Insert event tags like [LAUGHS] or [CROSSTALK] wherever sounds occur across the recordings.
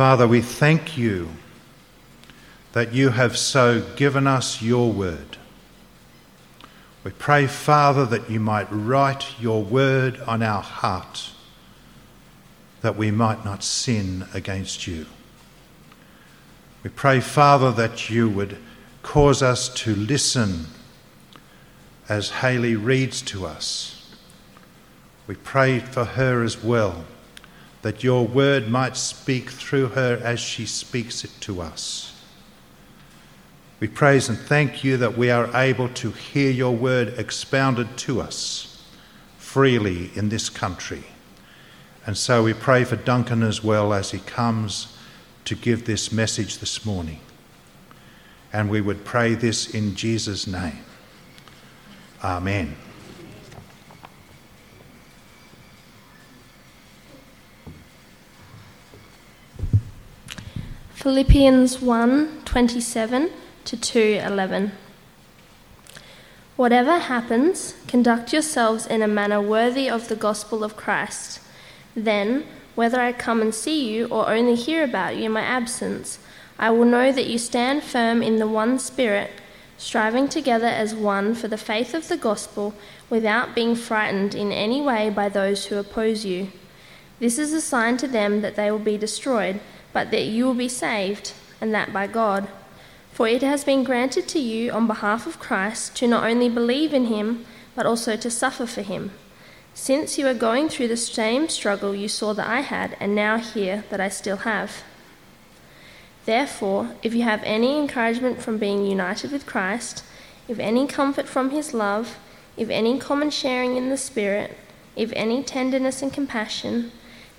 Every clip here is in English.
Father, we thank you that you have so given us your word. We pray, Father, that you might write your word on our heart, that we might not sin against you. We pray, Father, that you would cause us to listen as Haley reads to us. We pray for her as well that your word might speak through her as she speaks it to us. We praise and thank you that we are able to hear your word expounded to us freely in this country. And so we pray for Duncan as well as he comes to give this message this morning. And we would pray this in Jesus' name. Amen. Philippians 1 27 to 2 11. Whatever happens, conduct yourselves in a manner worthy of the gospel of Christ. Then, whether I come and see you or only hear about you in my absence, I will know that you stand firm in the one Spirit, striving together as one for the faith of the gospel, without being frightened in any way by those who oppose you. This is a sign to them that they will be destroyed but that you will be saved, and that by God. For it has been granted to you on behalf of Christ to not only believe in him, but also to suffer for him. Since you are going through the same struggle you saw that I had, and now hear that I still have. Therefore, if you have any encouragement from being united with Christ, if any comfort from his love, if any common sharing in the Spirit, if any tenderness and compassion,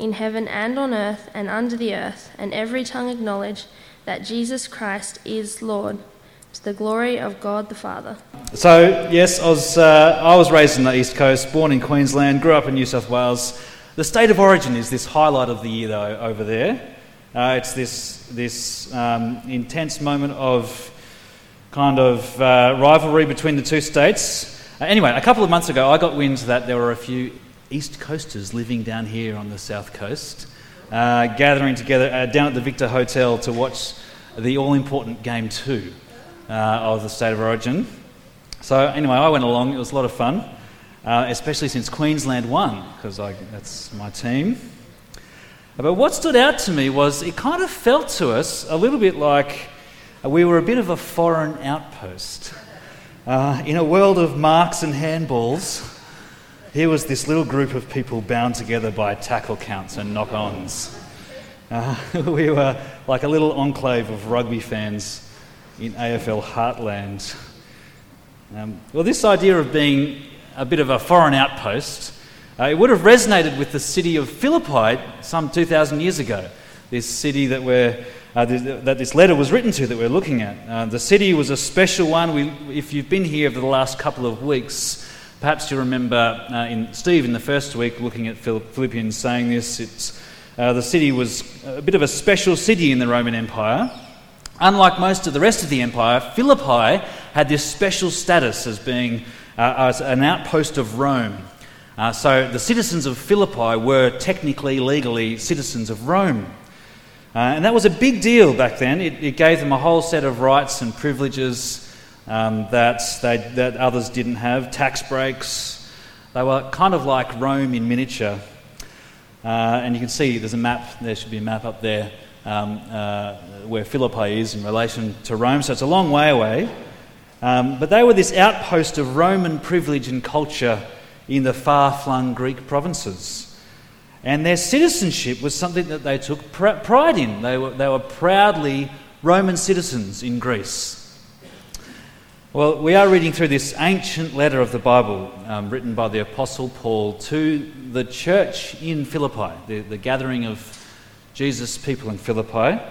in heaven and on earth and under the earth, and every tongue acknowledge that Jesus Christ is Lord, to the glory of God the Father. So, yes, I was, uh, I was raised in the East Coast, born in Queensland, grew up in New South Wales. The state of origin is this highlight of the year, though, over there. Uh, it's this, this um, intense moment of kind of uh, rivalry between the two states. Uh, anyway, a couple of months ago, I got wind that there were a few East Coasters living down here on the south coast, uh, gathering together uh, down at the Victor Hotel to watch the all important game two uh, of the State of Origin. So, anyway, I went along, it was a lot of fun, uh, especially since Queensland won, because that's my team. But what stood out to me was it kind of felt to us a little bit like we were a bit of a foreign outpost. Uh, in a world of marks and handballs, here was this little group of people bound together by tackle counts and knock ons. Uh, [LAUGHS] we were like a little enclave of rugby fans in AFL heartland. Um, well, this idea of being a bit of a foreign outpost, uh, it would have resonated with the city of Philippi some 2,000 years ago. This city that, we're, uh, that this letter was written to that we're looking at. Uh, the city was a special one. We, if you've been here over the last couple of weeks, Perhaps you remember uh, in Steve in the first week looking at Philippians saying this. It's, uh, the city was a bit of a special city in the Roman Empire. Unlike most of the rest of the empire, Philippi had this special status as being uh, as an outpost of Rome. Uh, so the citizens of Philippi were technically, legally citizens of Rome. Uh, and that was a big deal back then. It, it gave them a whole set of rights and privileges um, that, they, that others didn't have, tax breaks. They were kind of like Rome in miniature. Uh, and you can see there's a map, there should be a map up there um, uh, where Philippi is in relation to Rome, so it's a long way away. Um, but they were this outpost of Roman privilege and culture in the far flung Greek provinces. And their citizenship was something that they took pr- pride in. They were, they were proudly Roman citizens in Greece. Well, we are reading through this ancient letter of the Bible um, written by the Apostle Paul to the church in Philippi, the, the gathering of Jesus' people in Philippi.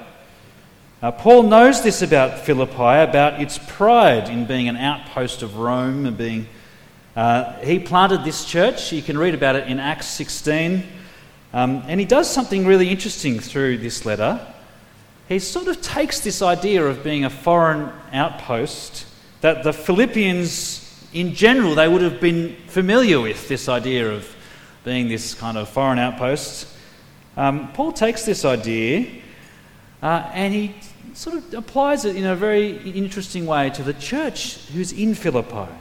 Uh, Paul knows this about Philippi, about its pride in being an outpost of Rome and being. Uh, he planted this church. You can read about it in Acts 16. Um, and he does something really interesting through this letter. He sort of takes this idea of being a foreign outpost that the Philippians, in general, they would have been familiar with this idea of being this kind of foreign outpost. Um, Paul takes this idea uh, and he sort of applies it in a very interesting way to the church who's in Philippi.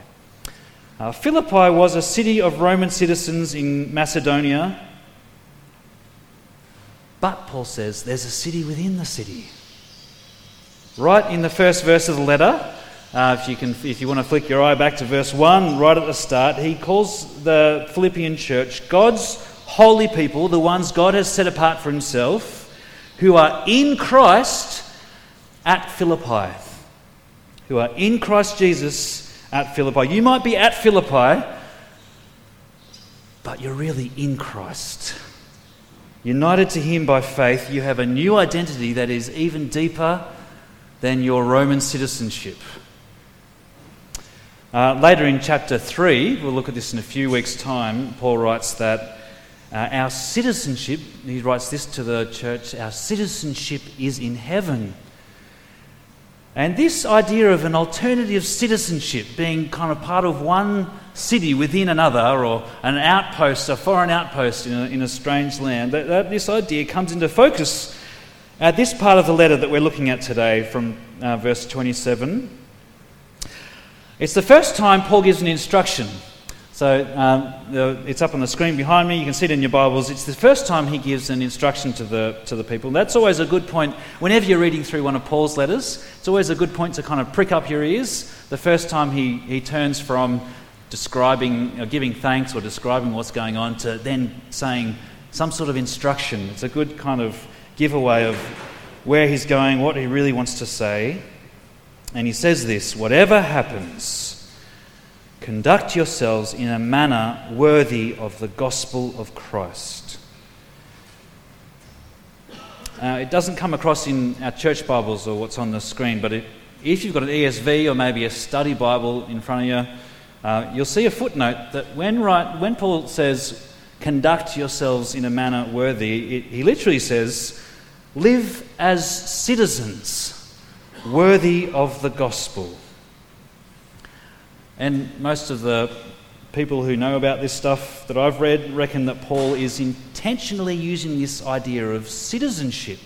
Uh, Philippi was a city of Roman citizens in Macedonia but, Paul says, there's a city within the city. Right in the first verse of the letter, uh, if, you can, if you want to flick your eye back to verse 1, right at the start, he calls the Philippian church God's holy people, the ones God has set apart for himself, who are in Christ at Philippi. Who are in Christ Jesus at Philippi. You might be at Philippi, but you're really in Christ. United to Him by faith, you have a new identity that is even deeper than your Roman citizenship. Uh, later in chapter 3, we'll look at this in a few weeks' time, Paul writes that uh, our citizenship, he writes this to the church, our citizenship is in heaven. And this idea of an alternative citizenship being kind of part of one city within another, or an outpost, a foreign outpost in a, in a strange land, that, that, this idea comes into focus at this part of the letter that we're looking at today from uh, verse 27. It's the first time Paul gives an instruction. So um, it's up on the screen behind me. You can see it in your Bibles. It's the first time he gives an instruction to the, to the people. That's always a good point. Whenever you're reading through one of Paul's letters, it's always a good point to kind of prick up your ears. The first time he, he turns from describing, or giving thanks or describing what's going on to then saying some sort of instruction. It's a good kind of giveaway of where he's going, what he really wants to say. And he says this whatever happens, conduct yourselves in a manner worthy of the gospel of Christ. Uh, it doesn't come across in our church Bibles or what's on the screen, but it, if you've got an ESV or maybe a study Bible in front of you, uh, you'll see a footnote that when, right, when Paul says, conduct yourselves in a manner worthy, it, he literally says, live as citizens worthy of the gospel. And most of the people who know about this stuff that I've read reckon that Paul is intentionally using this idea of citizenship.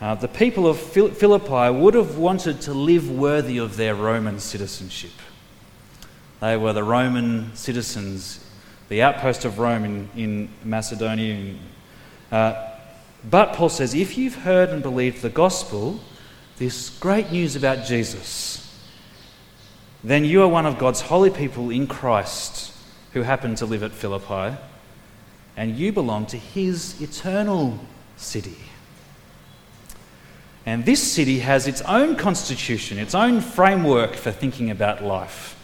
Uh, the people of Philippi would have wanted to live worthy of their Roman citizenship. They were the Roman citizens, the outpost of Rome in, in Macedonia. Uh, but Paul says, if you've heard and believed the gospel, this great news about Jesus, then you are one of God's holy people in Christ who happen to live at Philippi, and you belong to his eternal city. And this city has its own constitution, its own framework for thinking about life.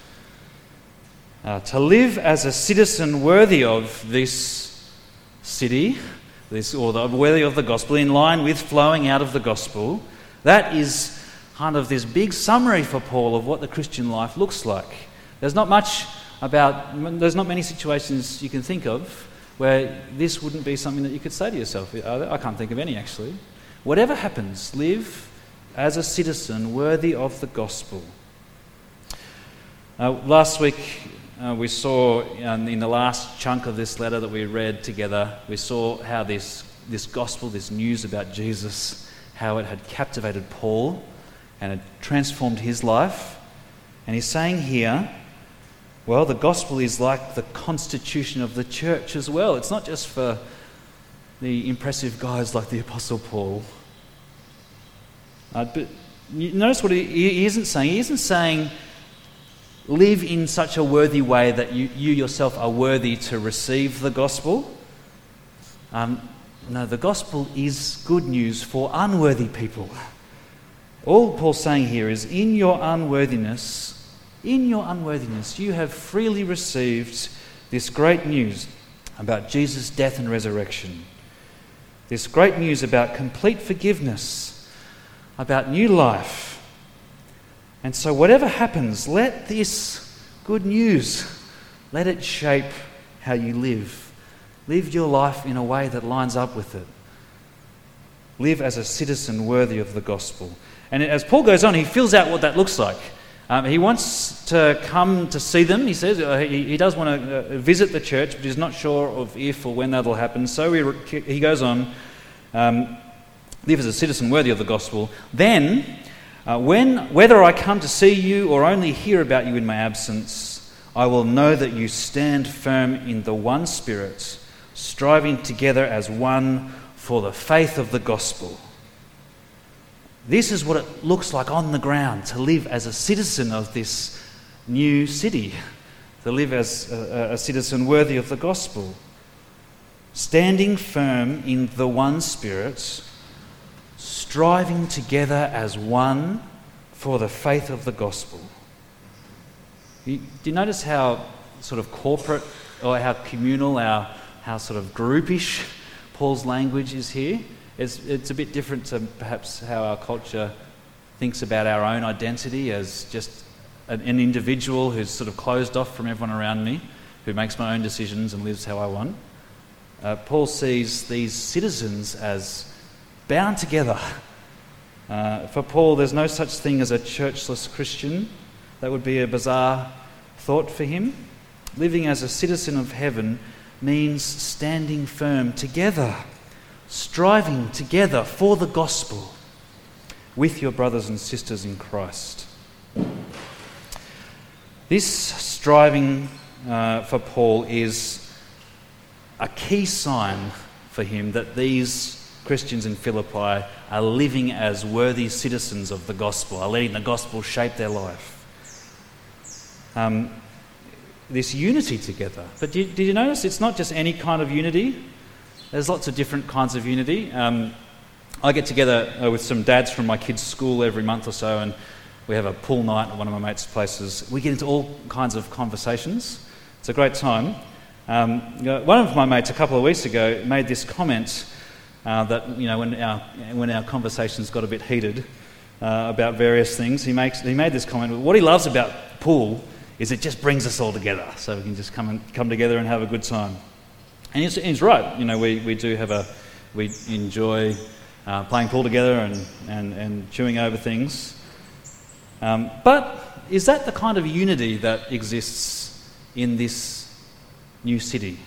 Uh, to live as a citizen worthy of this city, this, or the, worthy of the gospel, in line with flowing out of the gospel, that is kind of this big summary for Paul of what the Christian life looks like. There's not much about, there's not many situations you can think of where this wouldn't be something that you could say to yourself. I can't think of any actually. Whatever happens, live as a citizen worthy of the gospel. Uh, last week, uh, we saw um, in the last chunk of this letter that we read together, we saw how this, this gospel, this news about Jesus, how it had captivated Paul and had transformed his life. And he's saying here, well, the gospel is like the constitution of the church as well. It's not just for the impressive guys like the Apostle Paul. Uh, but notice what he, he isn't saying. He isn't saying live in such a worthy way that you, you yourself are worthy to receive the gospel. Um, no, the gospel is good news for unworthy people. All Paul's saying here is in your unworthiness, in your unworthiness, you have freely received this great news about Jesus' death and resurrection. This great news about complete forgiveness, about new life. And so, whatever happens, let this good news, let it shape how you live. Live your life in a way that lines up with it. Live as a citizen worthy of the gospel. And as Paul goes on, he fills out what that looks like. Um, he wants to come to see them, he says. Uh, he, he, does want to uh, visit the church, but he's not sure of if or when that'll happen. So he, he goes on um, live as a citizen worthy of the gospel. Then, uh, when, whether I come to see you or only hear about you in my absence, I will know that you stand firm in the one Spirit, striving together as one for the faith of the gospel. This is what it looks like on the ground to live as a citizen of this new city, to live as a, a citizen worthy of the gospel. Standing firm in the one Spirit, striving together as one for the faith of the gospel. do you notice how sort of corporate or how communal, our, how sort of groupish Paul's language is here? It's, it's a bit different to perhaps how our culture thinks about our own identity as just an, an individual who's sort of closed off from everyone around me, who makes my own decisions and lives how I want. Uh, Paul sees these citizens as bound together. Uh, for Paul, there's no such thing as a churchless Christian. That would be a bizarre thought for him. Living as a citizen of heaven means standing firm together striving together for the gospel with your brothers and sisters in Christ. This striving uh, for Paul is a key sign for him that these Christians in Philippi are living as worthy citizens of the gospel, are letting the gospel shape their life. Um, this unity together. But did, did you notice it's not just any kind of unity? There's lots of different kinds of unity. Um, I get together uh, with some dads from my kids' school every month or so, and we have a pool night at one of my mates' places. We get into all kinds of conversations. It's a great time. Um, one of my mates a couple of weeks ago made this comment uh, that you know when our when our conversations got a bit heated uh, about various things, he makes he made this comment. What he loves about pool is it just brings us all together, so we can just come and come together and have a good time. And he's, he's right. You know, we, we do have a, we enjoy uh, playing pool together and, and, and chewing over things. Um, but is that the kind of unity that exists in this new city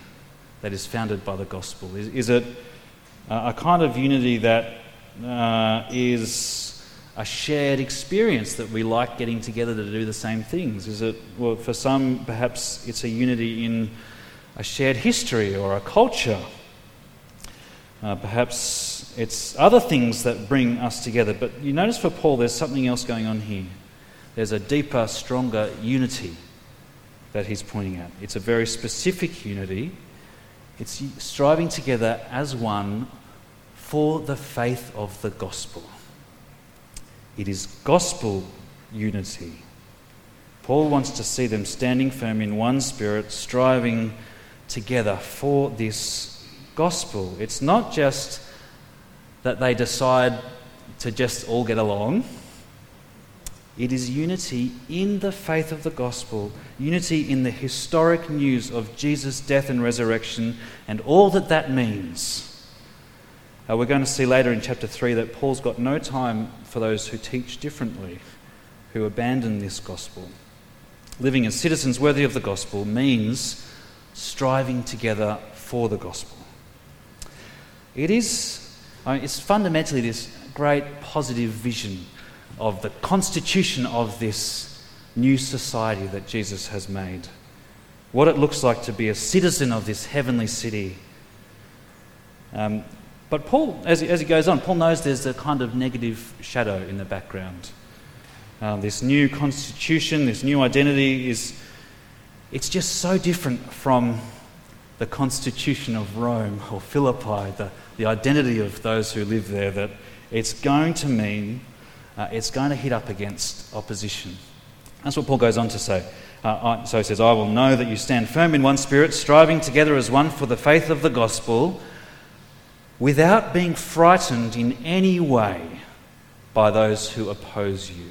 that is founded by the gospel? Is, is it a kind of unity that uh, is a shared experience that we like getting together to do the same things? Is it, well, for some, perhaps it's a unity in a shared history or a culture. Uh, perhaps it's other things that bring us together. But you notice for Paul, there's something else going on here. There's a deeper, stronger unity that he's pointing at. It's a very specific unity. It's striving together as one for the faith of the gospel. It is gospel unity. Paul wants to see them standing firm in one spirit, striving together for this gospel. It's not just that they decide to just all get along. It is unity in the faith of the gospel, unity in the historic news of Jesus' death and resurrection, and all that that means. Uh, we're going to see later in chapter 3 that Paul's got no time for those who teach differently, who abandon this gospel. Living as citizens worthy of the gospel means striving together for the gospel. It is, I mean, it's fundamentally this great positive vision of the constitution of this new society that Jesus has made. What it looks like to be a citizen of this heavenly city. Um, but Paul, as he, as he goes on, Paul knows there's a kind of negative shadow in the background. Um, this new constitution, this new identity is, it's just so different from the constitution of Rome or Philippi, the, the identity of those who live there, that it's going to mean, uh, it's going to hit up against opposition. That's what Paul goes on to say. Uh, so he says, I will know that you stand firm in one spirit, striving together as one for the faith of the gospel, without being frightened in any way by those who oppose you.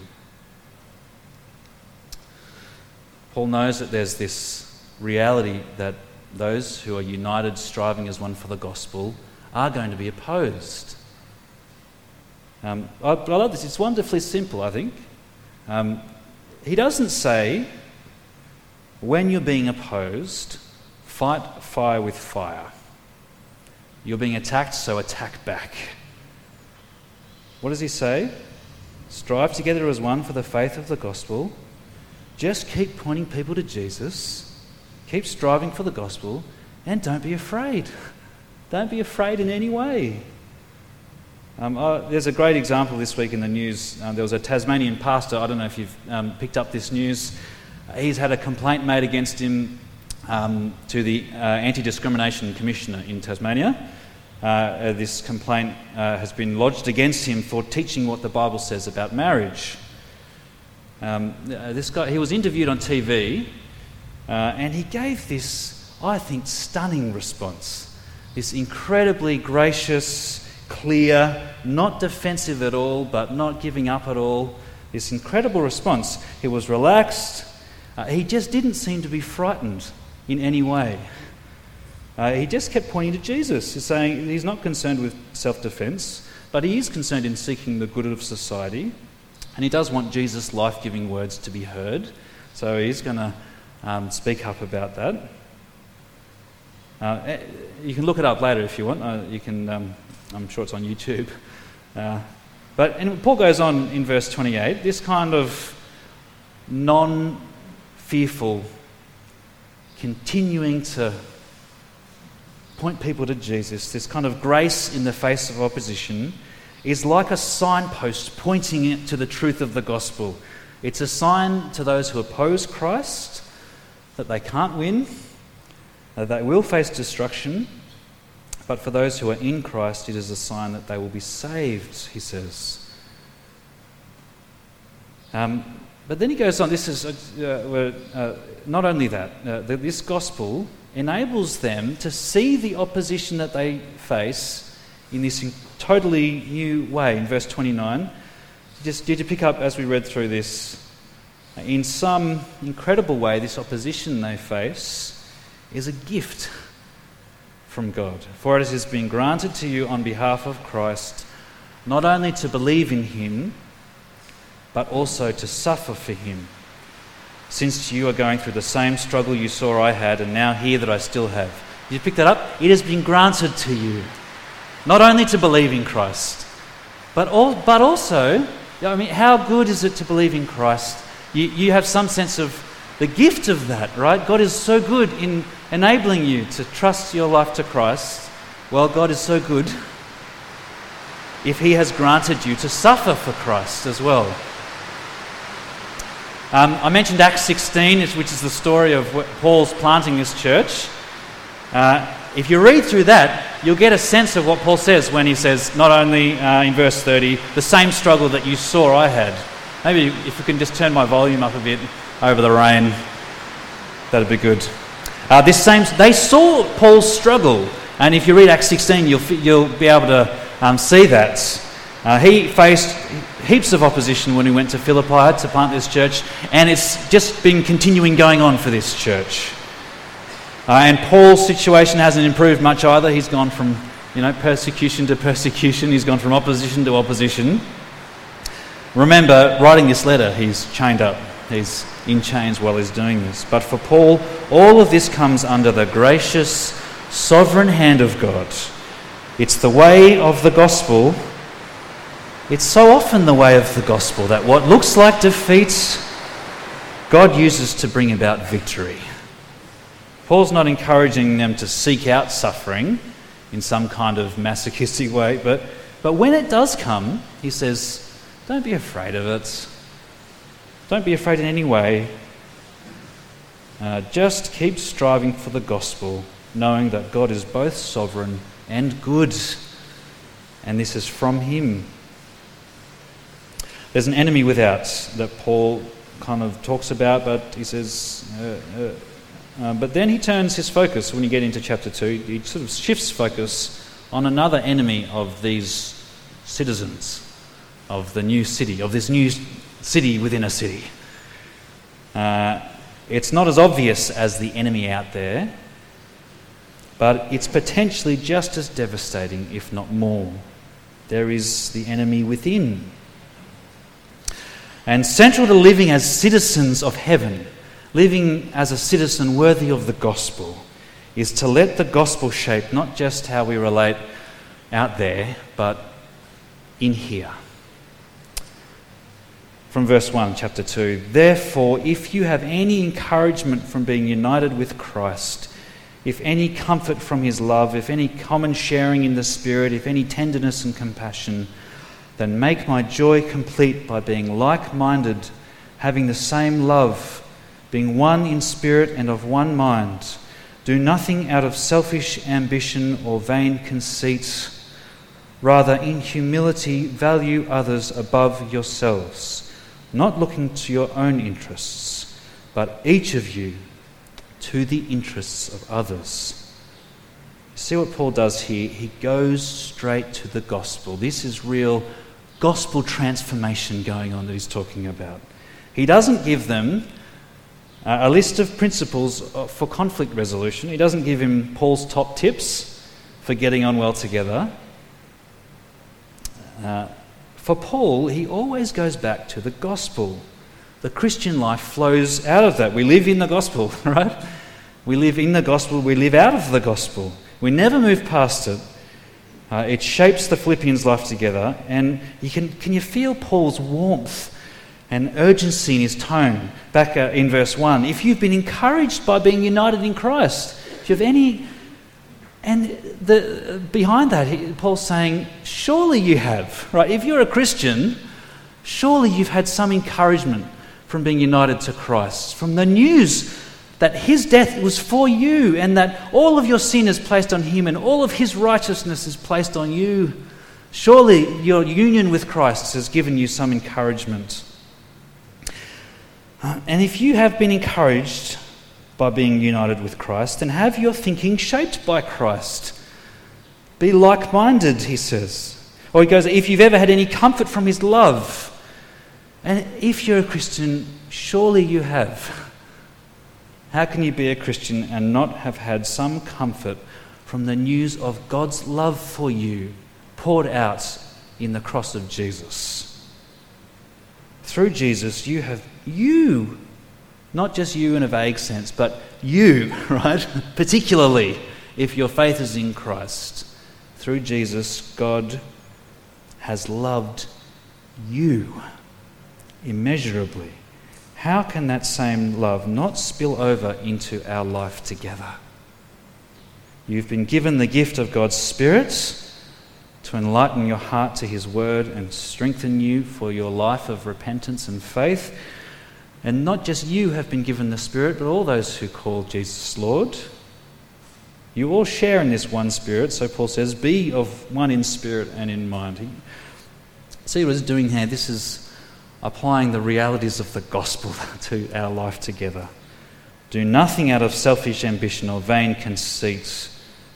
Paul knows that there's this reality that those who are united, striving as one for the gospel, are going to be opposed. Um, I, I, love this. It's wonderfully simple, I think. Um, he doesn't say, when you're being opposed, fight fire with fire. You're being attacked, so attack back. What does he say? Strive together as one for the faith of the gospel. Just keep pointing people to Jesus. Keep striving for the gospel. And don't be afraid. [LAUGHS] Don't be afraid in any way. Um, there's a great example this week in the news. Um, there was a Tasmanian pastor, I don't know if you've um, picked up this news. He's had a complaint made against him um, to the uh, Anti Discrimination Commissioner in Tasmania. Uh, uh, this complaint uh, has been lodged against him for teaching what the Bible says about marriage. Um, uh, this guy, he was interviewed on TV and he gave this, I think, stunning response. This incredibly gracious, clear, not defensive at all, but not giving up at all. This incredible response. He was relaxed. Uh, he just didn't seem to be frightened in any way. Uh, he just kept pointing to Jesus, He's saying he's not concerned with self defense, but he is concerned in seeking the good of society. And he does want Jesus' life giving words to be heard. So he's going to um, speak up about that. Uh, eh, you can look it up later if you want. Uh, you can um, I'm sure it's on YouTube. Uh, but and Paul goes on in verse 28 this kind of non fearful, continuing to point people to Jesus, this kind of grace in the face of opposition, is like a signpost pointing it to the truth of the gospel. It's a sign to those who oppose Christ that they can't win, that they will face destruction, but for those who are in Christ, it is a sign that they will be saved, he says. Um, but then he goes on, this is uh, uh, not only that, uh, this gospel enables them to see the opposition that they face in this totally new way. In verse 29, just did you pick up as we read through this? In some incredible way, this opposition they face is a gift from God. For it has been granted to you on behalf of Christ not only to believe in him, but also to suffer for him. Since you are going through the same struggle you saw I had, and now hear that I still have. You pick that up? It has been granted to you. Not only to believe in Christ, but, all, but also, I mean, how good is it to believe in Christ? You, you have some sense of the gift of that, right? God is so good in enabling you to trust your life to Christ. Well, God is so good if He has granted you to suffer for Christ as well. Um, I mentioned Acts 16, which is the story of Paul's planting this church. Uh, if you read through that, you'll get a sense of what Paul says when he says, not only uh, in verse 30, the same struggle that you saw I had. Maybe if you can just turn my volume up a bit over the rain. That'd be good. Uh, this same, they saw Paul's struggle, and if you read Acts 16, you'll, you'll be able to um, see that. Uh, he faced heaps of opposition when he went to Philippi to plant this church, and it's just been continuing going on for this church. Uh, and Paul's situation hasn't improved much either. He's gone from you know, persecution to persecution, he's gone from opposition to opposition. Remember, writing this letter, he's chained up. He's in chains while he's doing this. But for Paul, all of this comes under the gracious, sovereign hand of God. It's the way of the gospel. It's so often the way of the gospel that what looks like defeat, God uses to bring about victory. Paul's not encouraging them to seek out suffering, in some kind of masochistic way. But, but when it does come, he says, don't be afraid of it. Don't be afraid in any way. Uh, just keep striving for the gospel, knowing that God is both sovereign and good, and this is from Him. There's an enemy without that Paul kind of talks about, but he says, uh, uh, uh, but then he turns his focus when you get into chapter 2, he sort of shifts focus on another enemy of these citizens of the new city, of this new city within a city. Uh, it's not as obvious as the enemy out there, but it's potentially just as devastating, if not more. There is the enemy within. And central to living as citizens of heaven living as a citizen worthy of the gospel is to let the gospel shape not just how we relate out there, but in here. From verse 1, chapter 2 Therefore, if you have any encouragement from being united with Christ, if any comfort from his love, if any common sharing in the Spirit, if any tenderness and compassion, then make my joy complete by being like minded, having the same love being one in spirit and of one mind. Do nothing out of selfish ambition or vain conceit. Rather, in humility, value others above yourselves, not looking to your own interests, but each of you to the interests of others. See what Paul does here? He goes straight to the gospel. This is real gospel transformation going on that he's talking about. He doesn't give them a list of principles uh, for conflict resolution. He doesn't give him Paul's top tips for getting on well together. Uh, for Paul, he always goes back to the gospel. The Christian life flows out of that. We live in the gospel, [LAUGHS] right? We live in the gospel, we live out of the gospel. We never move past it. Uh, it shapes the Philippians' life together. And you can, can you feel Paul's warmth and urgency in his tone back uh, in verse 1. If you've been encouraged by being united in Christ, if you have any. And the, behind that, Paul's saying, surely you have, right? If you're a Christian, surely you've had some encouragement from being united to Christ, from the news that his death was for you and that all of your sin is placed on him and all of his righteousness is placed on you. Surely your union with Christ has given you some encouragement. Uh, and if you have been encouraged by being united with Christ, then have your thinking shaped by Christ. Be like minded, he says. Or he goes, if you've ever had any comfort from his love. And if you're a Christian, surely you have. How can you be a Christian and not have had some comfort from the news of God's love for you poured out in the cross of Jesus? Through Jesus, you have you, not just you in a vague sense, but you, [LAUGHS] right? Particularly if your faith is in Christ. Through Jesus, God has loved you immeasurably. How can that same love not spill over into our life together? You've been given the gift of God's Spirit to enlighten your heart to His Word and strengthen you for your life of repentance and faith. And not just you have been given the Spirit, but all those who call Jesus Lord. You all share in this one Spirit, so Paul says, be of one in spirit and in mind. See what he's doing here? This is applying the realities of the gospel [LAUGHS] to our life together. Do nothing out of selfish ambition or vain conceit,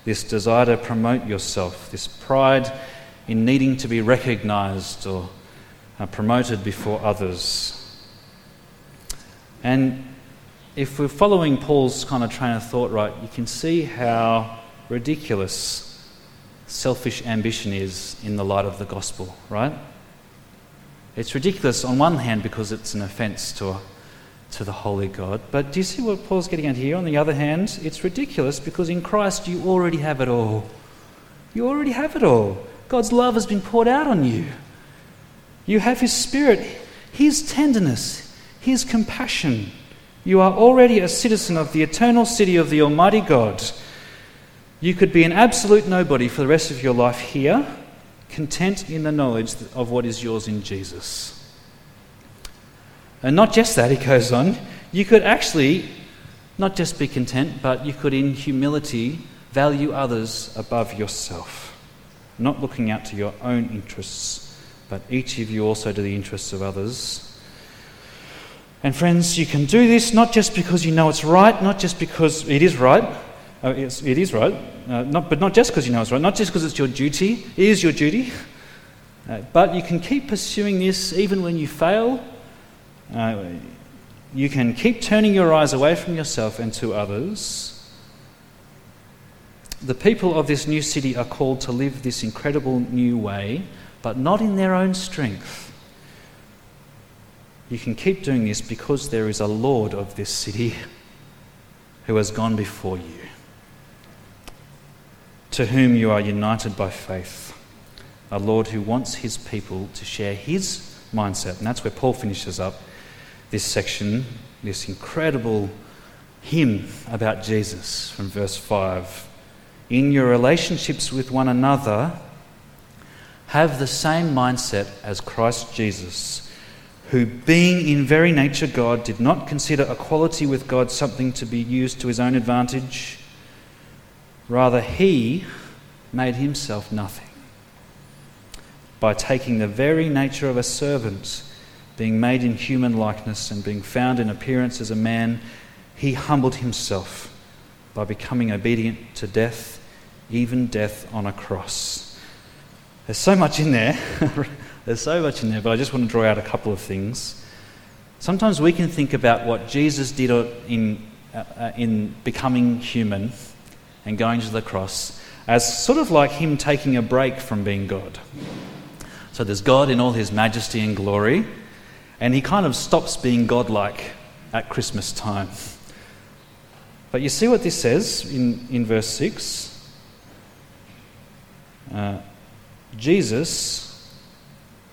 this desire to promote yourself, this pride in needing to be recognized or uh, promoted before others. And if we're following Paul's kind of train of thought right, you can see how ridiculous selfish ambition is in the light of the gospel, right? It's ridiculous on one hand because it's an offense to, to the holy God. But do you see what Paul's getting at here? On the other hand, it's ridiculous because in Christ you already have it all. You already have it all. God's love has been poured out on you. You have His Spirit, His tenderness, his compassion. You are already a citizen of the eternal city of the Almighty God. You could be an absolute nobody for the rest of your life here, content in the knowledge of what is yours in Jesus. And not just that, he goes on, you could actually not just be content, but you could, in humility, value others above yourself, not looking out to your own interests, but each of you also to the interests of others. And friends, you can do this not just because you know it's right, not just because it is right, uh, it is right, uh, not, but not just because you know it's right, not just because it's your duty, it is your duty, uh, but you can keep pursuing this even when you fail. Uh, you can keep turning your eyes away from yourself and to others. The people of this new city are called to live this incredible new way, but not in their own strength. You can keep doing this because there is a Lord of this city who has gone before you, to whom you are united by faith. A Lord who wants his people to share his mindset. And that's where Paul finishes up this section, this incredible hymn about Jesus from verse 5. In your relationships with one another, have the same mindset as Christ Jesus, who, being in very nature God, did not consider equality with God something to be used to his own advantage. Rather, he made himself nothing by taking the very nature of a servant being made in human likeness and being found in appearance as a man, he humbled himself by becoming obedient to death, even death on a cross. There's so much in there. [LAUGHS] There's so much in there, but I just want to draw out a couple of things. Sometimes we can think about what Jesus did in, uh, uh, in becoming human and going to the cross as sort of like him taking a break from being God. So there's God in all his majesty and glory, and he kind of stops being godlike at Christmas time. But you see what this says in, in verse 6? Uh, Jesus,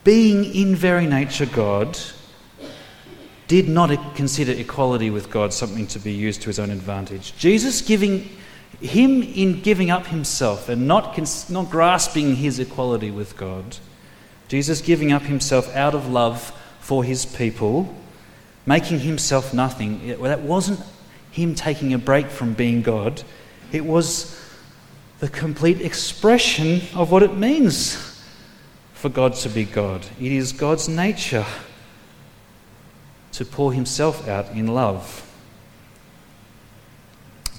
being in very nature God, did not consider equality with God something to be used to his own advantage. Jesus giving him in giving up himself and not, not grasping his equality with God, Jesus giving up himself out of love for his people, making himself nothing. Well, That wasn't him taking a break from being God, it was the complete expression of what it means for God to be God. It is God's nature to pour himself out in love.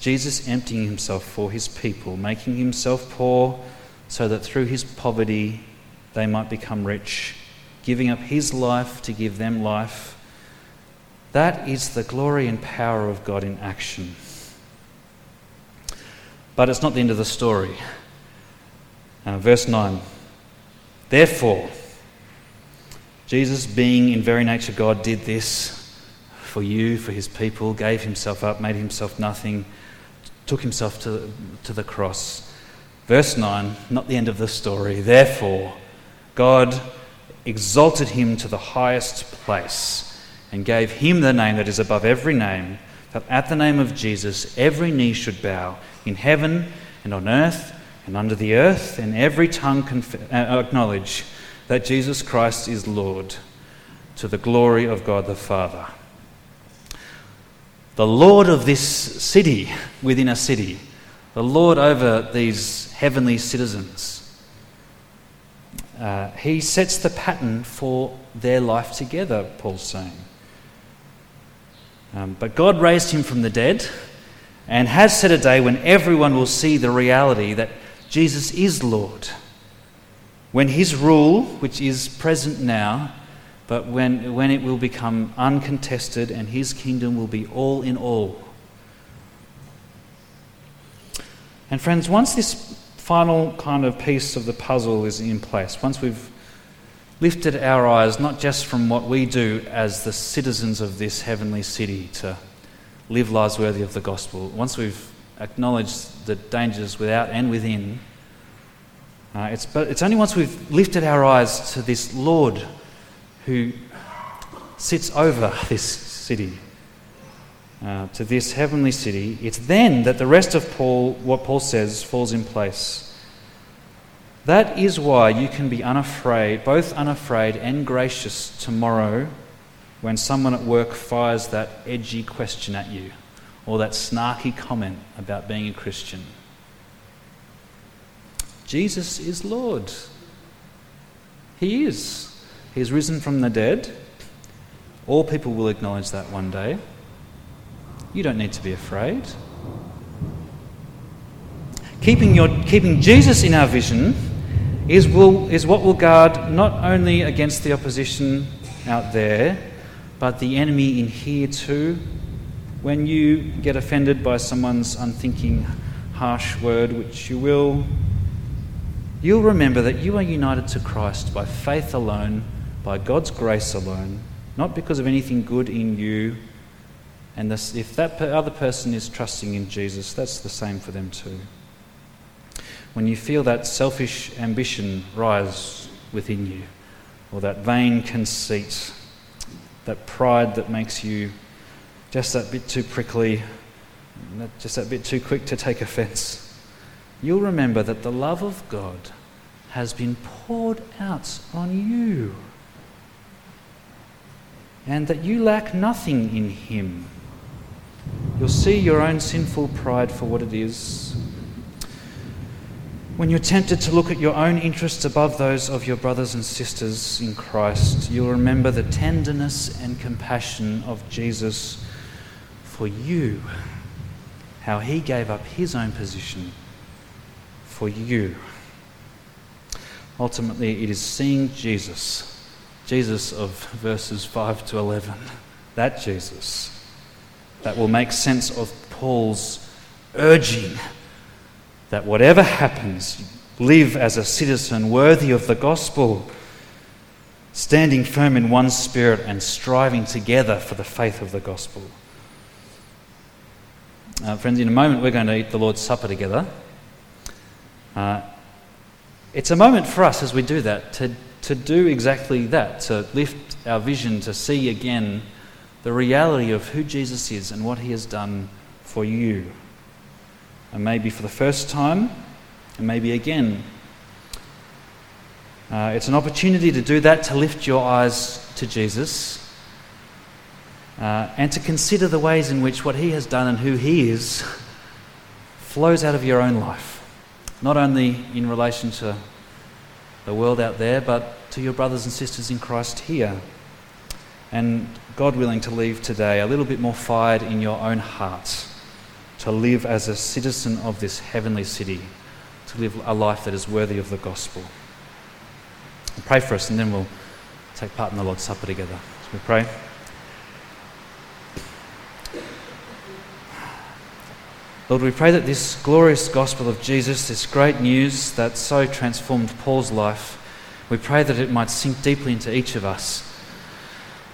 Jesus emptying himself for his people, making himself poor so that through his poverty they might become rich giving up his life to give them life. That is the glory and power of God in action. But it's not the end of the story. Uh, verse 9. Therefore, Jesus, being in very nature God, did this for you, for his people, gave himself up, made himself nothing, took himself to, to the cross. Verse 9, not the end of the story. Therefore, God exalted him to the highest place and gave him the name that is above every name, that at the name of Jesus every knee should bow in heaven and on earth and under the earth, and every tongue conf- uh, acknowledge that Jesus Christ is Lord to the glory of God the Father. The Lord of this city within a city, the Lord over these heavenly citizens uh, he sets the pattern for their life together, Paul's saying. Um, but God raised him from the dead and has set a day when everyone will see the reality that Jesus is Lord. When his rule, which is present now, but when, when it will become uncontested and his kingdom will be all in all. And, friends, once this final kind of piece of the puzzle is in place. Once we've lifted our eyes not just from what we do as the citizens of this heavenly city to live lives worthy of the gospel, once we've acknowledged the dangers without and within, uh, it's, but it's only once we've lifted our eyes to this Lord who sits over this city. uh, to this heavenly city, it's then that the rest of Paul, what Paul says, falls in place. That is why you can be unafraid, both unafraid and gracious tomorrow when someone at work fires that edgy question at you or that snarky comment about being a Christian. Jesus is Lord. He is. He is risen from the dead. All people will acknowledge that one day. You don't need to be afraid. Keeping, your, keeping Jesus in our vision is, will, is what will guard not only against the opposition out there, but the enemy in here too. When you get offended by someone's unthinking, harsh word, which you will, you'll remember that you are united to Christ by faith alone, by God's grace alone, not because of anything good in you. And this, if that other person is trusting in Jesus, that's the same for them too. When you feel that selfish ambition rise within you, or that vain conceit, that pride that makes you just that bit too prickly, just that bit too quick to take offense, you'll remember that the love of God has been poured out on you and that you lack nothing in Him. You'll see your own sinful pride for what it is when you're tempted to look at your own interests above those of your brothers and sisters in Christ, you'll remember the tenderness and compassion of Jesus for you, how he gave up his own position for you. Ultimately, it is seeing Jesus, Jesus of verses 5 to 11, that Jesus, that will make sense of Paul's urging that whatever happens, live as a citizen worthy of the gospel, standing firm in one spirit and striving together for the faith of the gospel. Uh, friends, in a moment we're going to eat the Lord's Supper together. Uh, it's a moment for us as we do that to, to do exactly that, to lift our vision, to see again the reality of who Jesus is and what he has done for you and maybe for the first time, and maybe again. Uh, it's an opportunity to do that, to lift your eyes to Jesus, uh, and to consider the ways in which what He has done and who He is [LAUGHS] flows out of your own life, not only in relation to the world out there, but to your brothers and sisters in Christ here. And God willing to leave today a little bit more fired in your own hearts to live as a citizen of this heavenly city, to live a life that is worthy of the gospel. Pray for us and then we'll take part in the Lord's Supper together. So we pray. Lord, we pray that this glorious gospel of Jesus, this great news that so transformed Paul's life, we pray that it might sink deeply into each of us,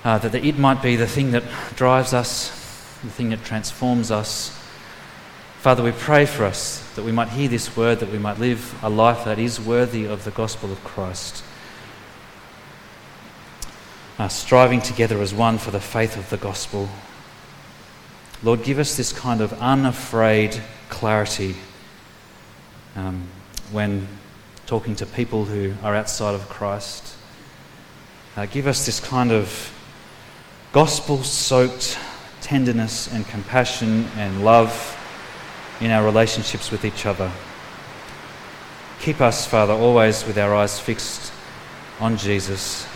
uh, that it might be the thing that drives us, the thing that transforms us, Father, we pray for us that we might hear this word, that we might live a life that is worthy of the gospel of Christ. Uh, striving together as one for the faith of the gospel. Lord, give us this kind of unafraid clarity um, when talking to people who are outside of Christ. Uh, give us this kind of gospel soaked tenderness and compassion and love in our relationships with each other. Keep us, Father, always with our eyes fixed on Jesus.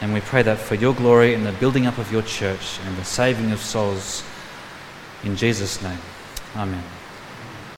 And we pray that for your glory and the building up of your church and the saving of souls. In Jesus' name, Amen.